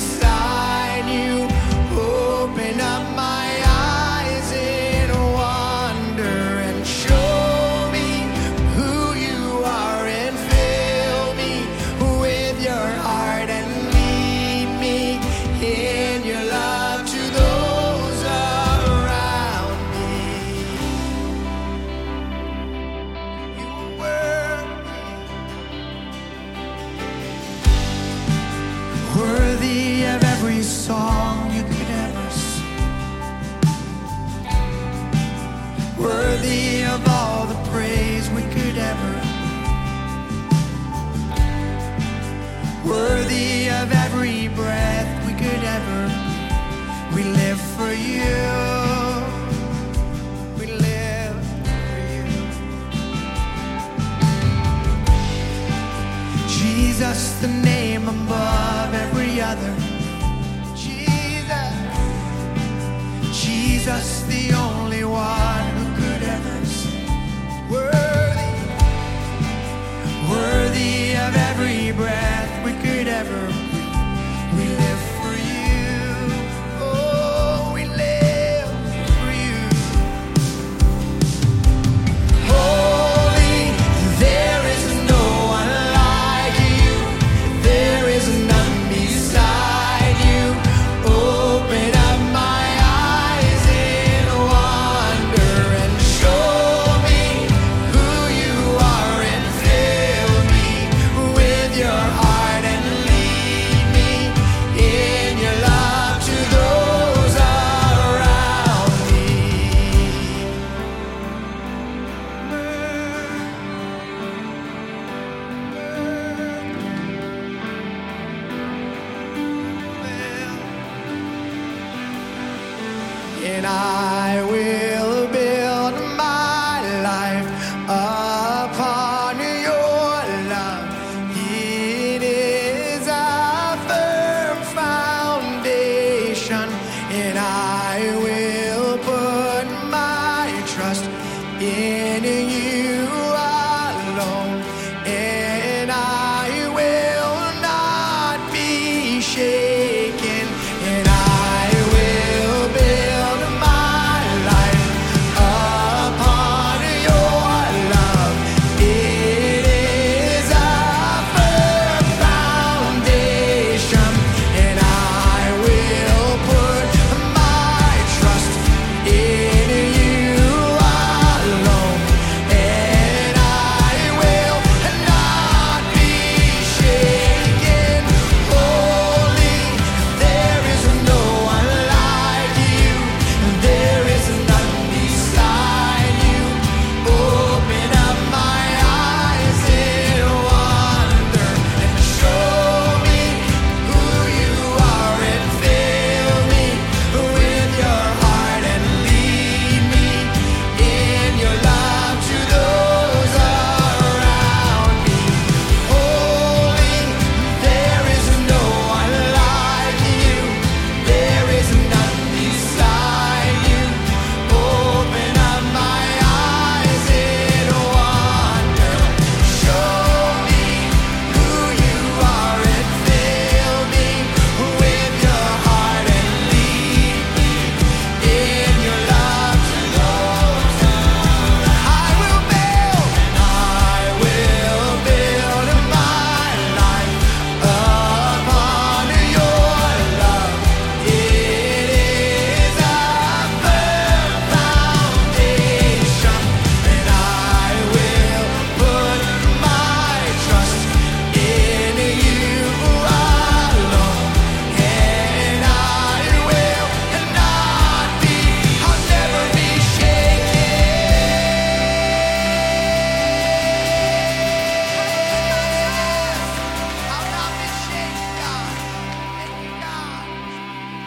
none we could ever. Worthy of every breath we could ever. We live for you. We live for you. Jesus, the name above every other. Jesus, Jesus, the only and I will build my life upon your love. It is a firm foundation, and I will put my trust in you alone.